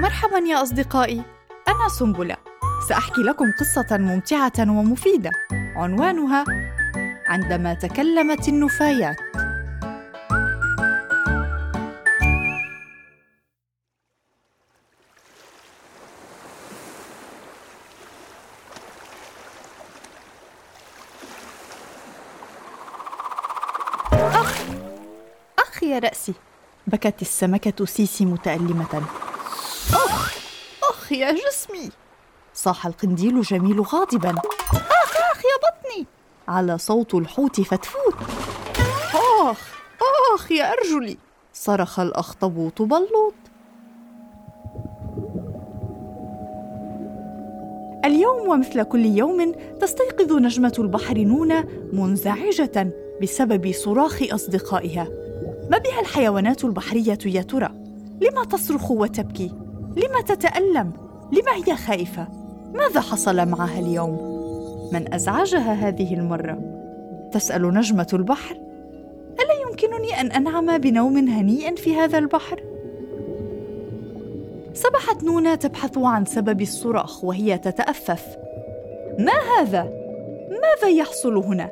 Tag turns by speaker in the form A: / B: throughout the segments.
A: مرحبا يا أصدقائي. أنا سنبلة. سأحكي لكم قصة ممتعة ومفيدة. عنوانها عندما تكلمت النفايات. أخ أخ يا رأسي بكت السمكة سيسي متألمة. أخ يا جسمي. صاح القنديل جميل غاضبا. آخ آخ يا بطني. على صوت الحوت فتفوت. آخ آخ يا أرجلي. صرخ الأخطبوط بلوط اليوم ومثل كل يوم تستيقظ نجمة البحر نونا منزعجة بسبب صراخ أصدقائها. ما بها الحيوانات البحرية يا ترى؟ لما تصرخ وتبكي؟ لما تتألم؟ لما هي خائفة؟ ماذا حصل معها اليوم؟ من أزعجها هذه المرة؟ تسأل نجمة البحر ألا يمكنني أن أنعم بنوم هنيء في هذا البحر؟ سبحت نونا تبحث عن سبب الصراخ وهي تتأفف ما هذا؟ ماذا يحصل هنا؟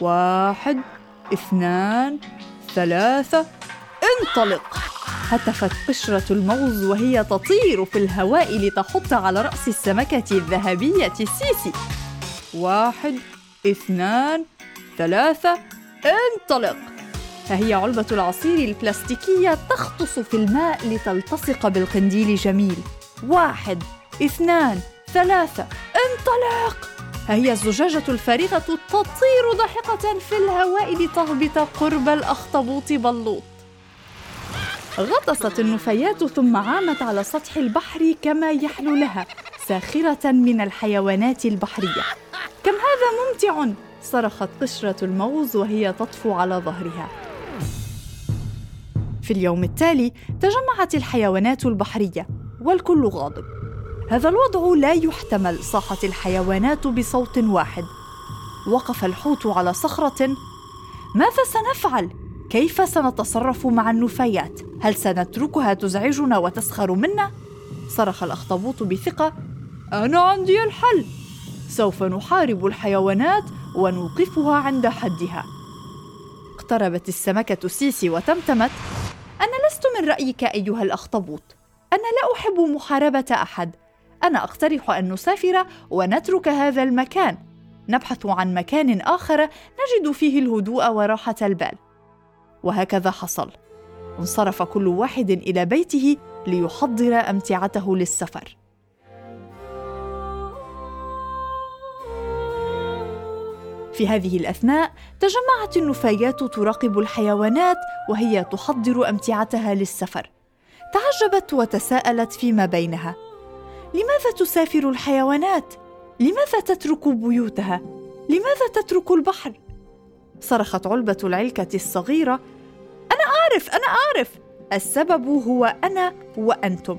A: واحد اثنان ثلاثة انطلق هتفت قشرة الموز وهي تطير في الهواء لتحط على رأس السمكة الذهبية سيسي. واحد اثنان ثلاثة انطلق. ها هي علبة العصير البلاستيكية تغطس في الماء لتلتصق بالقنديل جميل. واحد اثنان ثلاثة انطلق. هي الزجاجة الفارغة تطير ضاحكة في الهواء لتهبط قرب الأخطبوط بلوط غطست النفايات ثم عامت على سطح البحر كما يحلو لها ساخرة من الحيوانات البحرية. كم هذا ممتع! صرخت قشرة الموز وهي تطفو على ظهرها. في اليوم التالي تجمعت الحيوانات البحرية والكل غاضب. هذا الوضع لا يحتمل صاحت الحيوانات بصوت واحد. وقف الحوت على صخرة. ماذا سنفعل؟ كيف سنتصرف مع النفايات؟ هل سنتركها تزعجنا وتسخر منا؟ صرخ الأخطبوط بثقة. أنا عندي الحل. سوف نحارب الحيوانات ونوقفها عند حدها. اقتربت السمكة سيسي وتمتمت. أنا لست من رأيك أيها الأخطبوط. أنا لا أحب محاربة أحد. أنا أقترح أن نسافر ونترك هذا المكان. نبحث عن مكان آخر نجد فيه الهدوء وراحة البال. وهكذا حصل. انصرف كل واحد إلى بيته ليحضر أمتعته للسفر. في هذه الأثناء تجمعت النفايات تراقب الحيوانات وهي تحضر أمتعتها للسفر. تعجبت وتساءلت فيما بينها. لماذا تسافر الحيوانات؟ لماذا تترك بيوتها؟ لماذا تترك البحر؟ صرخت علبة العلكة الصغيرة أنا أعرف أنا أعرف. السبب هو أنا وأنتم.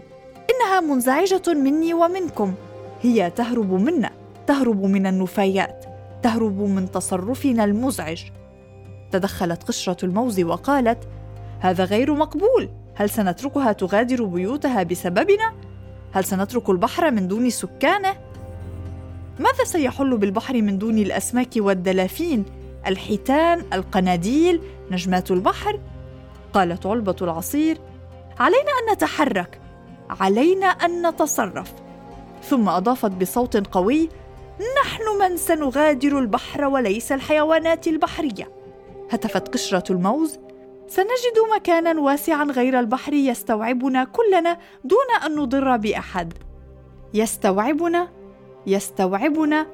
A: إنها منزعجة مني ومنكم. هي تهرب منا تهرب من النفايات تهرب من تصرفنا المزعج. تدخلت قشرة الموز وقالت هذا غير مقبول. هل سنتركها تغادر بيوتها بسببنا؟ هل سنترك البحر من دون سكانه؟ ماذا سيحل بالبحر من دون الأسماك والدلافين؟ الحيتان القناديل نجمات البحر؟ قالت علبة العصير علينا أن نتحرك علينا أن نتصرف. ثم أضافت بصوت قوي نحن من سنغادر البحر وليس الحيوانات البحرية. هتفت قشرة الموز سنجد مكانا واسعا غير البحر يستوعبنا كلنا دون أن نضر بأحد. يستوعبنا؟ يستوعبنا؟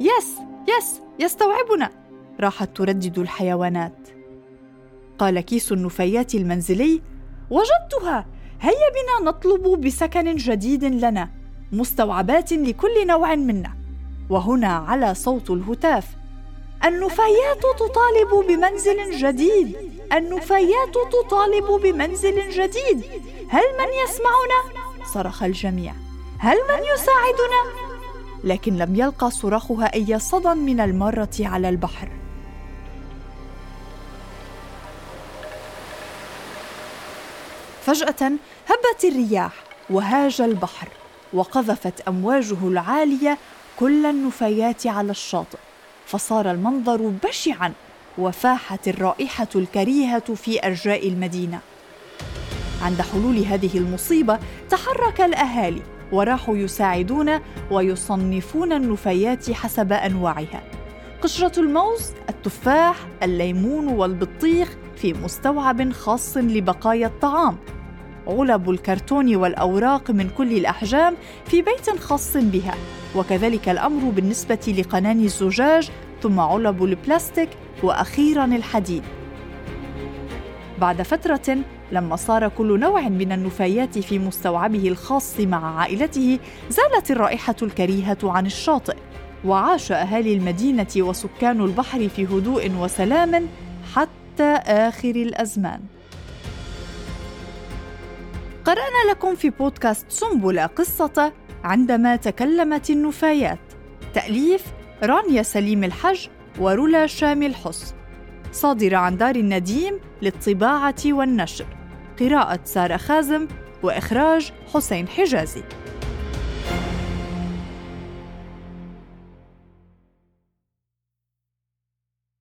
A: يس يس يستوعبنا. راحت تردد الحيوانات. قال كيس النفايات المنزلي وجدتها! هيا بنا نطلب بسكن جديد لنا مستوعبات لكل نوع منا. وهنا على صوت الهتاف النفايات تطالب بمنزل جديد النفايات تطالب بمنزل جديد هل من يسمعنا؟ صرخ الجميع هل من يساعدنا؟ لكن لم يلقى صراخها أي صدى من الماره على البحر. فجأة هبت الرياح وهاج البحر وقذفت أمواجه العالية كل النفايات على الشاطئ. فصار المنظر بشعا وفاحت الرائحة الكريهة في أرجاء المدينة. عند حلول هذه المصيبة تحرك الأهالي وراحوا يساعدون ويصنفون النفايات حسب أنواعها. قشرة الموز التفاح الليمون والبطيخ في مستوعب خاص لبقايا الطعام. علب الكرتون والأوراق من كل الأحجام في بيت خاص بها. وكذلك الأمر بالنسبة لقناني الزجاج ثم علب البلاستيك وأخيرا الحديد. بعد فترة لما صار كل نوع من النفايات في مستوعبه الخاص مع عائلته زالت الرائحة الكريهة عن الشاطئ. وعاش أهالي المدينة وسكان البحر في هدوء وسلام حتى آخر الأزمان. قرأنا لكم في بودكاست سنبلة قصة عندما تكلمت النفايات. تأليف رانيا سليم الحج ورولا شامي الحس. صادرة عن دار النديم للطباعة والنشر. قراءة سارة خازم وإخراج حسين حجازي.